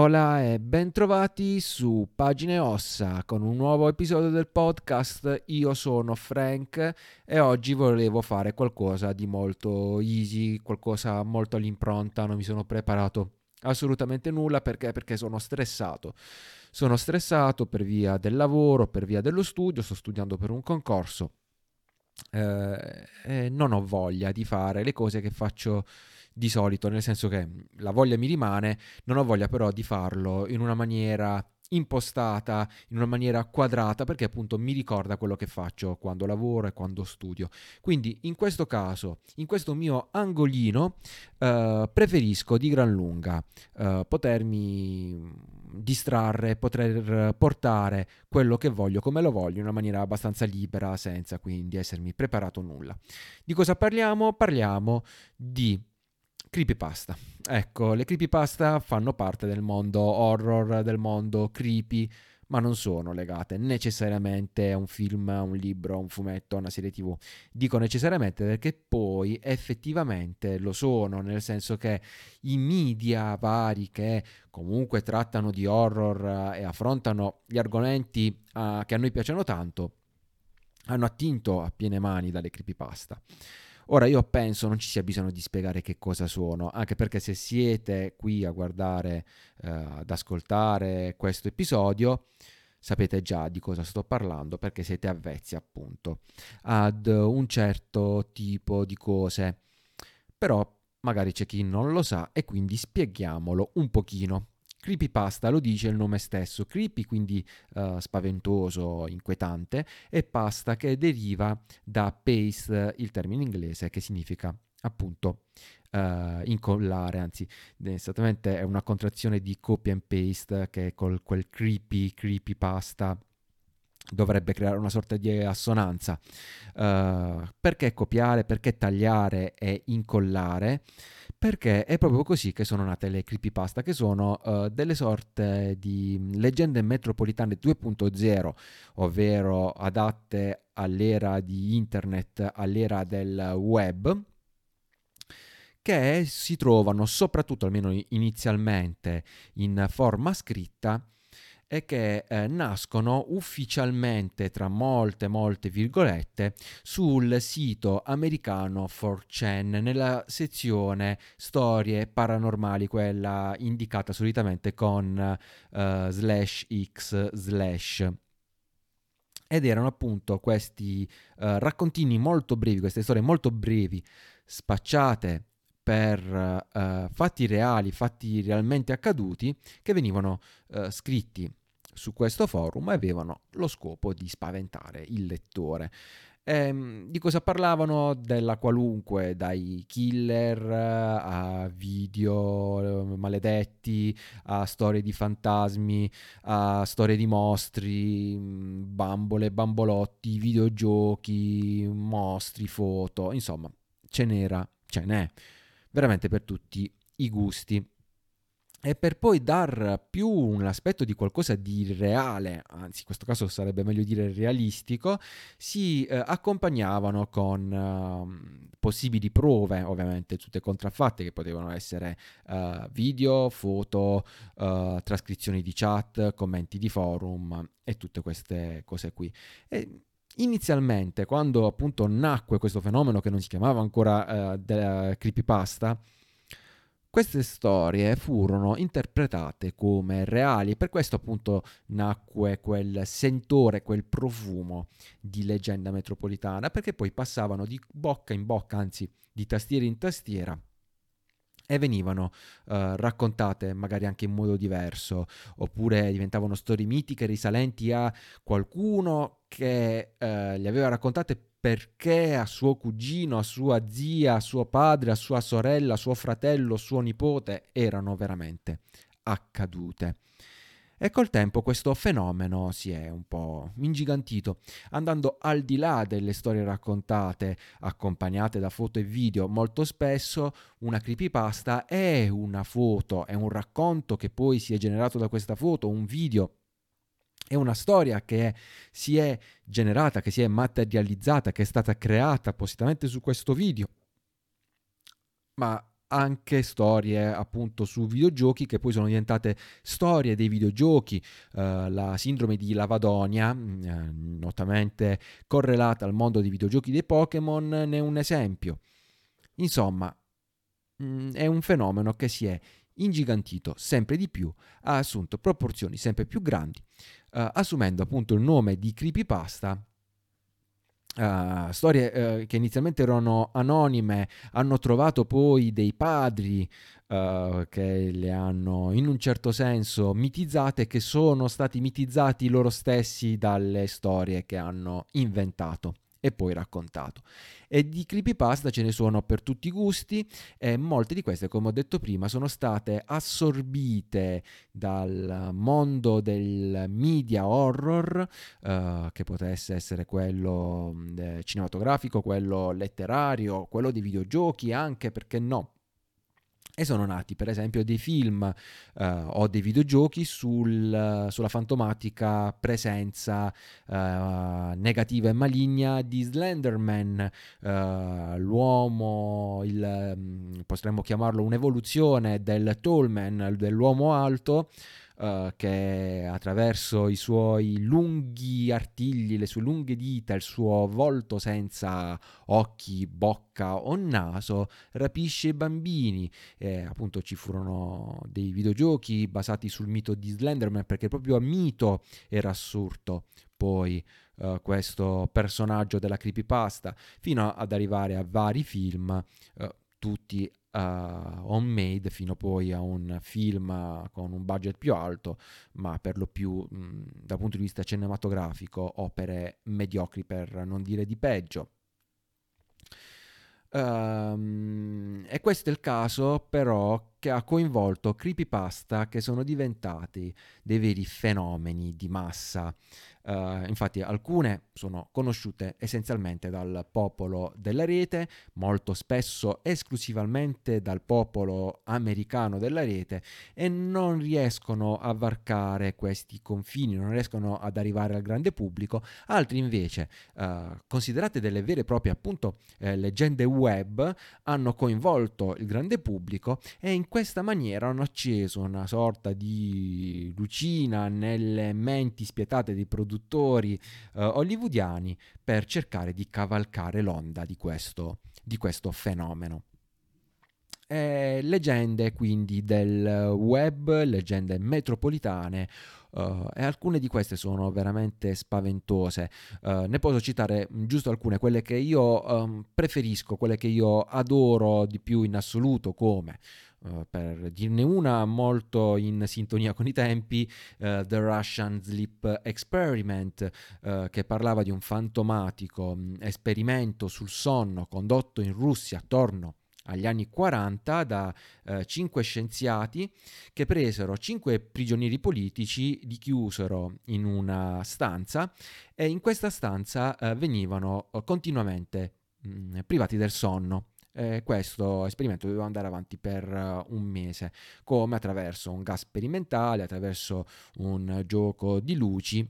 Hola e bentrovati su Pagine Ossa con un nuovo episodio del podcast. Io sono Frank e oggi volevo fare qualcosa di molto easy, qualcosa molto all'impronta, non mi sono preparato assolutamente nulla perché? Perché sono stressato. Sono stressato per via del lavoro, per via dello studio, sto studiando per un concorso eh, e non ho voglia di fare le cose che faccio di solito, nel senso che la voglia mi rimane, non ho voglia però di farlo in una maniera impostata in una maniera quadrata perché appunto mi ricorda quello che faccio quando lavoro e quando studio. Quindi in questo caso, in questo mio angolino, eh, preferisco di gran lunga eh, potermi distrarre, poter portare quello che voglio come lo voglio in una maniera abbastanza libera senza quindi essermi preparato nulla. Di cosa parliamo? Parliamo di Creepypasta. Ecco, le creepypasta fanno parte del mondo horror, del mondo creepy, ma non sono legate necessariamente a un film, a un libro, a un fumetto, a una serie tv. Dico necessariamente perché poi effettivamente lo sono, nel senso che i media vari che comunque trattano di horror eh, e affrontano gli argomenti uh, che a noi piacciono tanto, hanno attinto a piene mani dalle creepypasta. Ora io penso non ci sia bisogno di spiegare che cosa sono, anche perché se siete qui a guardare, eh, ad ascoltare questo episodio, sapete già di cosa sto parlando perché siete avvezzi appunto ad un certo tipo di cose. Però magari c'è chi non lo sa e quindi spieghiamolo un pochino. Creepypasta lo dice il nome stesso, creepy quindi uh, spaventoso, inquietante, e pasta che deriva da paste, il termine inglese che significa appunto uh, incollare, anzi esattamente è una contrazione di copy and paste che col quel creepy, creepypasta dovrebbe creare una sorta di assonanza. Uh, perché copiare, perché tagliare e incollare? Perché è proprio così che sono nate le creepypasta, che sono uh, delle sorte di leggende metropolitane 2.0, ovvero adatte all'era di internet, all'era del web, che si trovano soprattutto, almeno inizialmente, in forma scritta e che eh, nascono ufficialmente, tra molte, molte virgolette, sul sito americano 4chan, nella sezione storie paranormali, quella indicata solitamente con uh, slash x slash. Ed erano appunto questi uh, raccontini molto brevi, queste storie molto brevi, spacciate per uh, fatti reali, fatti realmente accaduti, che venivano uh, scritti su questo forum e avevano lo scopo di spaventare il lettore. Ehm, di cosa parlavano? Della qualunque, dai killer a video eh, maledetti, a storie di fantasmi, a storie di mostri, mm, bambole, bambolotti, videogiochi, mostri, foto, insomma, ce n'era, ce n'è, veramente per tutti i gusti e per poi dar più un aspetto di qualcosa di reale, anzi in questo caso sarebbe meglio dire realistico, si eh, accompagnavano con uh, possibili prove, ovviamente tutte contraffatte, che potevano essere uh, video, foto, uh, trascrizioni di chat, commenti di forum e tutte queste cose qui. E inizialmente, quando appunto nacque questo fenomeno che non si chiamava ancora creepypasta, queste storie furono interpretate come reali e per questo appunto nacque quel sentore, quel profumo di leggenda metropolitana, perché poi passavano di bocca in bocca, anzi di tastiera in tastiera, e venivano uh, raccontate magari anche in modo diverso, oppure diventavano storie mitiche risalenti a qualcuno che uh, le aveva raccontate perché a suo cugino, a sua zia, a suo padre, a sua sorella, a suo fratello, a suo nipote erano veramente accadute. E col tempo questo fenomeno si è un po' ingigantito, andando al di là delle storie raccontate, accompagnate da foto e video. Molto spesso una creepypasta è una foto, è un racconto che poi si è generato da questa foto, un video è una storia che si è generata, che si è materializzata, che è stata creata appositamente su questo video. Ma anche storie appunto su videogiochi che poi sono diventate storie dei videogiochi. Uh, la sindrome di Lavadonia, uh, notamente correlata al mondo dei videogiochi dei Pokémon, ne è un esempio. Insomma, mh, mm, è un fenomeno che si è ingigantito sempre di più, ha assunto proporzioni sempre più grandi, uh, assumendo appunto il nome di creepypasta Uh, storie uh, che inizialmente erano anonime hanno trovato poi dei padri uh, che le hanno in un certo senso mitizzate che sono stati mitizzati loro stessi dalle storie che hanno inventato e poi raccontato. E di creepypasta ce ne sono per tutti i gusti e molte di queste, come ho detto prima, sono state assorbite dal mondo del media horror, uh, che potesse essere quello eh, cinematografico, quello letterario, quello dei videogiochi, anche perché no, e sono nati per esempio dei film uh, o dei videogiochi sul, sulla fantomatica presenza uh, negativa e maligna di Slenderman, uh, l'uomo, il, mm, potremmo chiamarlo un'evoluzione del Tallman, dell'uomo alto, uh, che attraverso i suoi lunghi artigli, le sue lunghe dita, il suo volto senza occhi, bocca o naso, rapisce i bambini. E appunto ci furono dei videogiochi basati sul mito di Slenderman perché proprio a mito era assurdo poi uh, questo personaggio della creepypasta fino ad arrivare a vari film uh, tutti uh, homemade fino poi a un film con un budget più alto, ma per lo più mh, dal punto di vista cinematografico opere mediocri per non dire di peggio. Um, e questo è il caso però che ha coinvolto creepypasta che sono diventati dei veri fenomeni di massa. Uh, infatti alcune sono conosciute essenzialmente dal popolo della rete, molto spesso esclusivamente dal popolo americano della rete e non riescono a varcare questi confini, non riescono ad arrivare al grande pubblico, altri invece, uh, considerate delle vere e proprie appunto eh, leggende web, hanno coinvolto il grande pubblico e in questa maniera hanno acceso una sorta di lucina nelle menti spietate dei produttori produttori eh, hollywoodiani per cercare di cavalcare l'onda di questo, di questo fenomeno. Eh, leggende quindi del web, leggende metropolitane, uh, e alcune di queste sono veramente spaventose. Uh, ne posso citare giusto alcune, quelle che io um, preferisco, quelle che io adoro di più in assoluto, come Uh, per dirne una molto in sintonia con i tempi, uh, The Russian Sleep Experiment, uh, che parlava di un fantomatico um, esperimento sul sonno condotto in Russia attorno agli anni 40 da eh, cinque scienziati che presero cinque prigionieri politici, li chiusero in una stanza e in questa stanza eh, venivano continuamente mh, mm, privati del sonno. Eh, questo esperimento doveva andare avanti per uh, un mese, come attraverso un gas sperimentale, attraverso un gioco di luci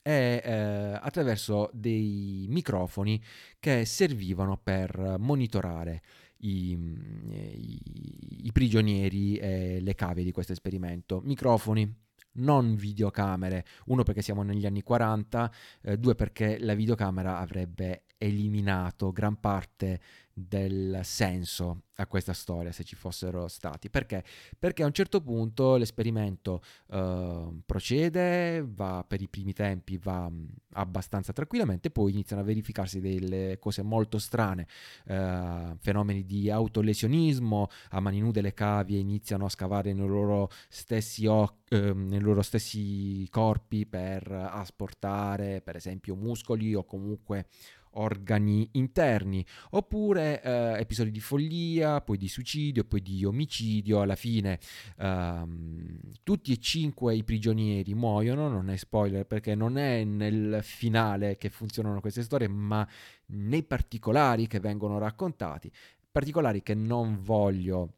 e eh, attraverso dei microfoni che servivano per monitorare i, i, i prigionieri e le cave di questo esperimento. Microfoni, non videocamere, uno perché siamo negli anni 40, eh, due perché la videocamera avrebbe eliminato gran parte del senso a questa storia se ci fossero stati. Perché? Perché a un certo punto l'esperimento uh, procede, va per i primi tempi, va um, abbastanza tranquillamente, poi iniziano a verificarsi delle cose molto strane, uh, fenomeni di autolesionismo, a mani nude le cavie iniziano a scavare nei loro stessi, o- uh, nei loro stessi corpi per asportare per esempio muscoli o comunque organi interni, oppure eh, episodi di follia, poi di suicidio, poi di omicidio, alla fine ehm, tutti e cinque i prigionieri muoiono, non è spoiler perché non è nel finale che funzionano queste storie, ma nei particolari che vengono raccontati, particolari che non voglio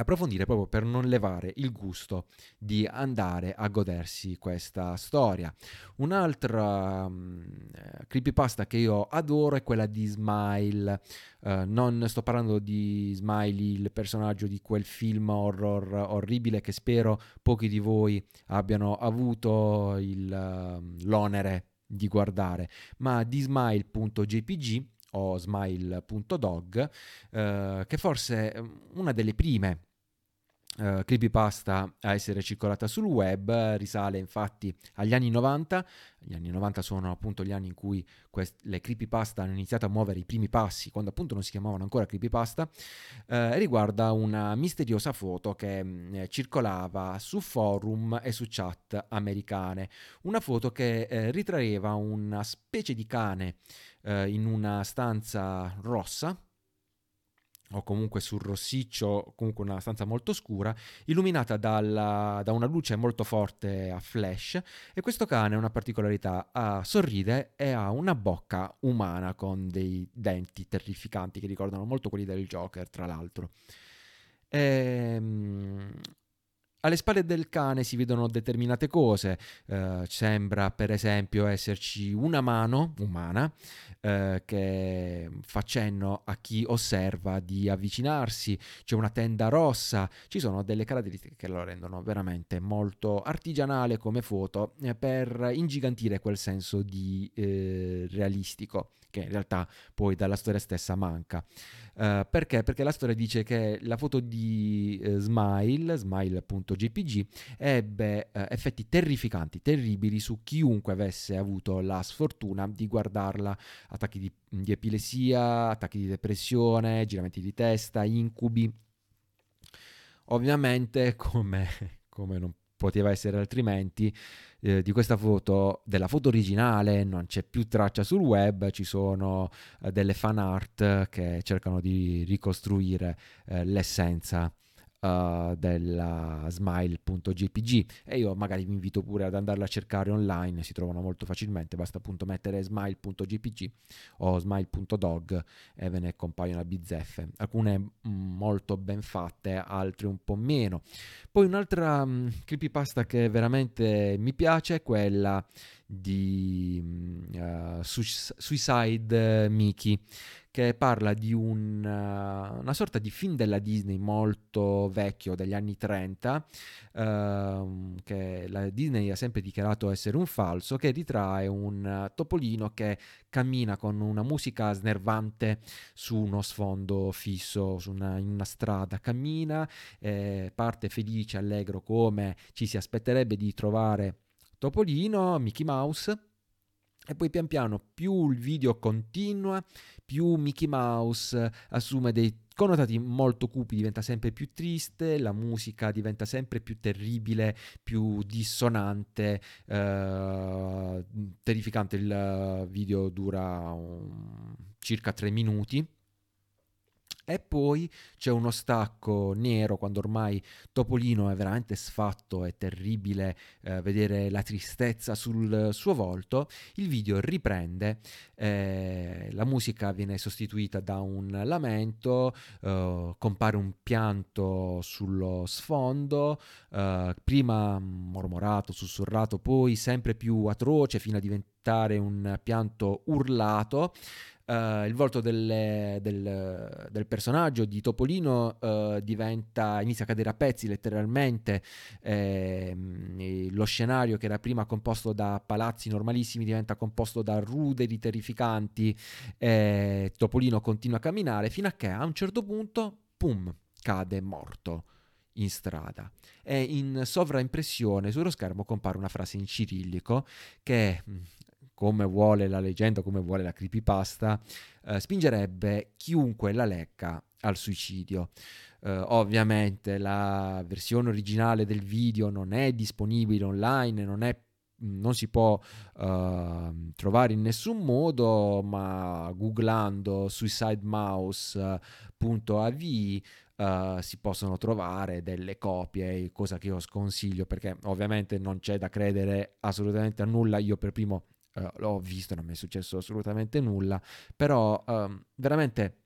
approfondire proprio per non levare il gusto di andare a godersi questa storia. Un'altra um, creepypasta che io adoro è quella di Smile. Uh, non sto parlando di Smiley, il personaggio di quel film horror orribile che spero pochi di voi abbiano avuto il, uh, l'onere di guardare, ma di smile.jpg o smile.dog, uh, che forse è una delle prime Uh, creepypasta a essere circolata sul web, risale infatti agli anni 90, gli anni 90 sono appunto gli anni in cui quest- le creepypasta hanno iniziato a muovere i primi passi, quando appunto non si chiamavano ancora creepypasta, uh, riguarda una misteriosa foto che mh, mm, circolava su forum e su chat americane, una foto che eh, ritraeva una specie di cane eh, in una stanza rossa, o comunque sul rossiccio, comunque una stanza molto scura, illuminata dalla, da una luce molto forte a flash e questo cane ha una particolarità, ha, sorride e ha una bocca umana con dei denti terrificanti che ricordano molto quelli del Joker, tra l'altro. Ehm, alle spalle del cane si vedono determinate cose, eh, sembra per esempio esserci una mano umana eh, che fa cenno a chi osserva di avvicinarsi, c'è una tenda rossa, ci sono delle caratteristiche che lo rendono veramente molto artigianale come foto eh, per ingigantire quel senso di eh, realistico che in realtà poi dalla storia stessa manca. Uh, perché? Perché la storia dice che la foto di uh, Smile, smile.jpg, ebbe uh, effetti terrificanti, terribili su chiunque avesse avuto la sfortuna di guardarla, attacchi di, di epilessia, attacchi di depressione, giramenti di testa, incubi. Ovviamente, come, come non poteva essere altrimenti, eh, di questa foto, della foto originale, non c'è più traccia sul web, ci sono eh, delle fan art che cercano di ricostruire eh, l'essenza uh, della smile.jpg e io magari vi invito pure ad andarla a cercare online, si trovano molto facilmente, basta appunto mettere smile.jpg o smile.dog e ve ne compaiono a bizzeffe, alcune mm, molto ben fatte, altre un po' meno. Poi un'altra um, creepypasta che veramente mi piace è quella di uh, Suicide Mickey che parla di un, uh, una sorta di film della Disney molto vecchio degli anni 30 uh, che la Disney ha sempre dichiarato essere un falso che ritrae un topolino che cammina con una musica snervante su uno sfondo fisso su una, in una strada cammina eh, parte felice allegro come ci si aspetterebbe di trovare Topolino, Mickey Mouse. E poi pian piano più il video continua, più Mickey Mouse assume dei connotati molto cupi, diventa sempre più triste, la musica diventa sempre più terribile, più dissonante, eh, terrificante. Il video dura um, circa tre minuti e poi c'è uno stacco nero quando ormai Topolino è veramente sfatto, è terribile eh, vedere la tristezza sul suo volto. Il video riprende, eh, la musica viene sostituita da un lamento, eh, compare un pianto sullo sfondo, eh, prima mormorato, sussurrato, poi sempre più atroce fino a diventare un pianto urlato. Uh, il volto del, del, del, personaggio di Topolino uh, diventa, inizia a cadere a pezzi letteralmente, eh, lo scenario che era prima composto da palazzi normalissimi diventa composto da ruderi terrificanti, eh, Topolino continua a camminare fino a che a un certo punto, pum, cade morto in strada. E in sovraimpressione sullo schermo compare una frase in cirillico che mm, come vuole la leggenda, come vuole la creepypasta, eh, spingerebbe chiunque la lecca al suicidio. Eh, ovviamente la versione originale del video non è disponibile online, non, è, non si può uh, trovare in nessun modo, ma googlando suicidemouse.avi Uh, si possono trovare delle copie, cosa che io sconsiglio perché ovviamente non c'è da credere assolutamente a nulla. Io per primo l'ho visto, non mi è successo assolutamente nulla, però um, veramente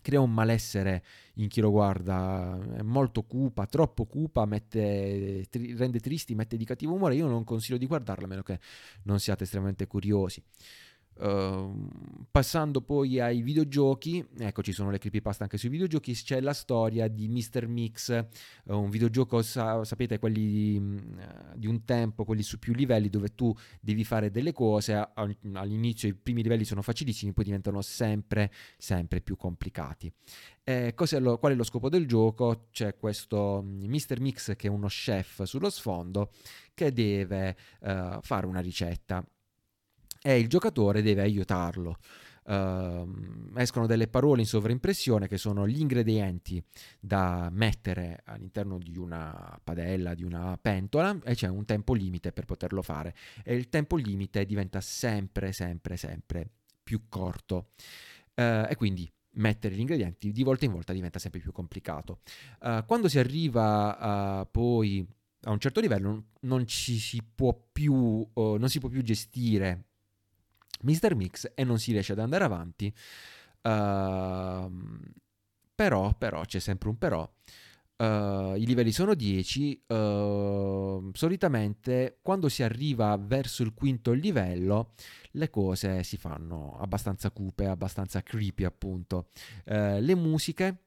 crea un malessere in chi lo guarda, è molto cupa, troppo cupa, mette, tri- rende tristi, mette di cattivo umore. Io non consiglio di guardarla a meno che non siate estremamente curiosi. Uh, passando poi ai videogiochi, ecco ci sono le creepypasta anche sui videogiochi, c'è la storia di Mr. Mix, uh, un videogioco, sa- sapete, quelli di, uh, di, un tempo, quelli su più livelli dove tu devi fare delle cose, a- all'inizio i primi livelli sono facilissimi, poi diventano sempre, sempre più complicati. Eh, lo, qual è lo scopo del gioco? C'è questo Mr. Mm, Mix che è uno chef sullo sfondo che deve eh, fare una ricetta e il giocatore deve aiutarlo. Uh, escono delle parole in sovraimpressione che sono gli ingredienti da mettere all'interno di una padella, di una pentola e c'è un tempo limite per poterlo fare e il tempo limite diventa sempre, sempre, sempre più corto uh, e quindi mettere gli ingredienti di volta in volta diventa sempre più complicato. Uh, quando si arriva poi a un certo livello non ci si può più, non si può più gestire Mr. Mix e non si riesce ad andare avanti. Uh, però, però, c'è sempre un però. Uh, I livelli sono 10. Uh, ehm, solitamente quando si arriva verso il quinto livello, le cose si fanno abbastanza cupe, abbastanza creepy, appunto. Uh, le musiche,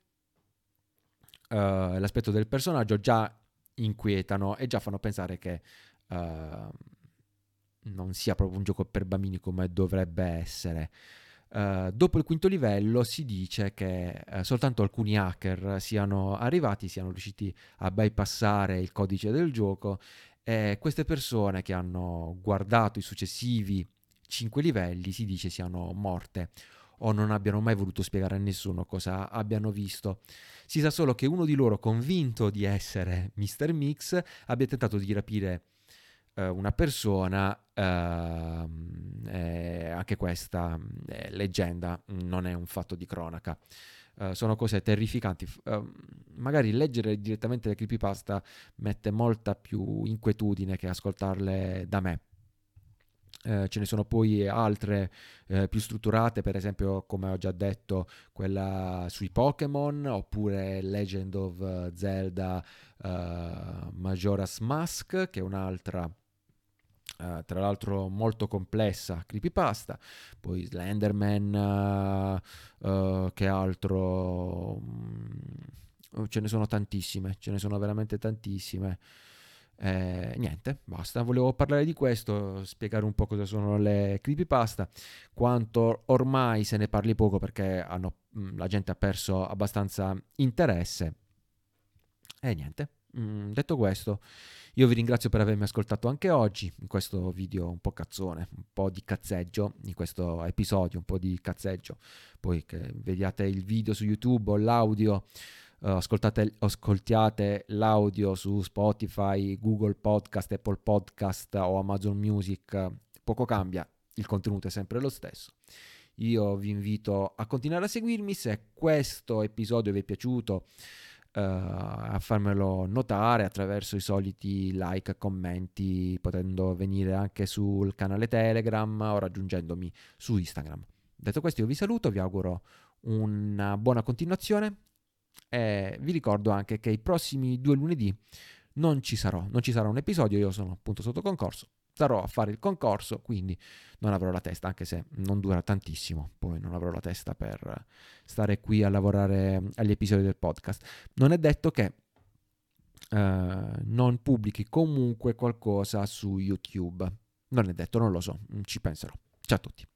eh, l'aspetto del personaggio già inquietano e già fanno pensare che non sia proprio un gioco per bambini come dovrebbe essere. Uh, dopo il quinto livello si dice che uh, soltanto alcuni hacker siano arrivati, siano riusciti a bypassare il codice del gioco e queste persone che hanno guardato i successivi cinque livelli si dice siano morte o non abbiano mai voluto spiegare a nessuno cosa abbiano visto. Si sa solo che uno di loro, convinto di essere Mr. Mix, abbia tentato di rapire una persona, ehm, eh, anche questa è leggenda, non è un fatto di cronaca. Uh, sono cose terrificanti. Uh, magari leggere direttamente le creepypasta mette molta più inquietudine che ascoltarle da me. Uh, ce ne sono poi altre più strutturate, per esempio, come ho già detto, quella sui Pokémon, oppure Legend of Zelda Majora's Mask, che è un'altra Uh, tra l'altro molto complessa creepypasta, poi Slenderman, uh, uh, che altro, um, ce ne sono tantissime, ce ne sono veramente tantissime. Eh, niente, basta, volevo parlare di questo, spiegare un po' cosa sono le creepypasta, quanto ormai se ne parli poco perché hanno, mh, la gente ha perso abbastanza interesse. E niente, mh, detto questo... Io vi ringrazio per avermi ascoltato anche oggi in questo video un po' cazzone, un po' di cazzeggio, in questo episodio un po' di cazzeggio. Poi che vediate il video su YouTube o l'audio, uh, ascoltate, ascoltiate l'audio su Spotify, Google Podcast, Apple Podcast o Amazon Music, poco cambia, il contenuto è sempre lo stesso. Io vi invito a continuare a seguirmi se questo episodio vi è piaciuto a farmelo notare attraverso i soliti like, commenti, potendo venire anche sul canale Telegram o raggiungendomi su Instagram. Detto questo, io vi saluto, vi auguro una buona continuazione e vi ricordo anche che i prossimi due lunedì non ci sarò, non ci sarà un episodio, io sono appunto sotto concorso starò a fare il concorso, quindi non avrò la testa, anche se non dura tantissimo, poi non avrò la testa per stare qui a lavorare agli episodi del podcast. Non è detto che uh, non pubblichi comunque qualcosa su YouTube, non è detto, non lo so, ci penserò. Ciao a tutti.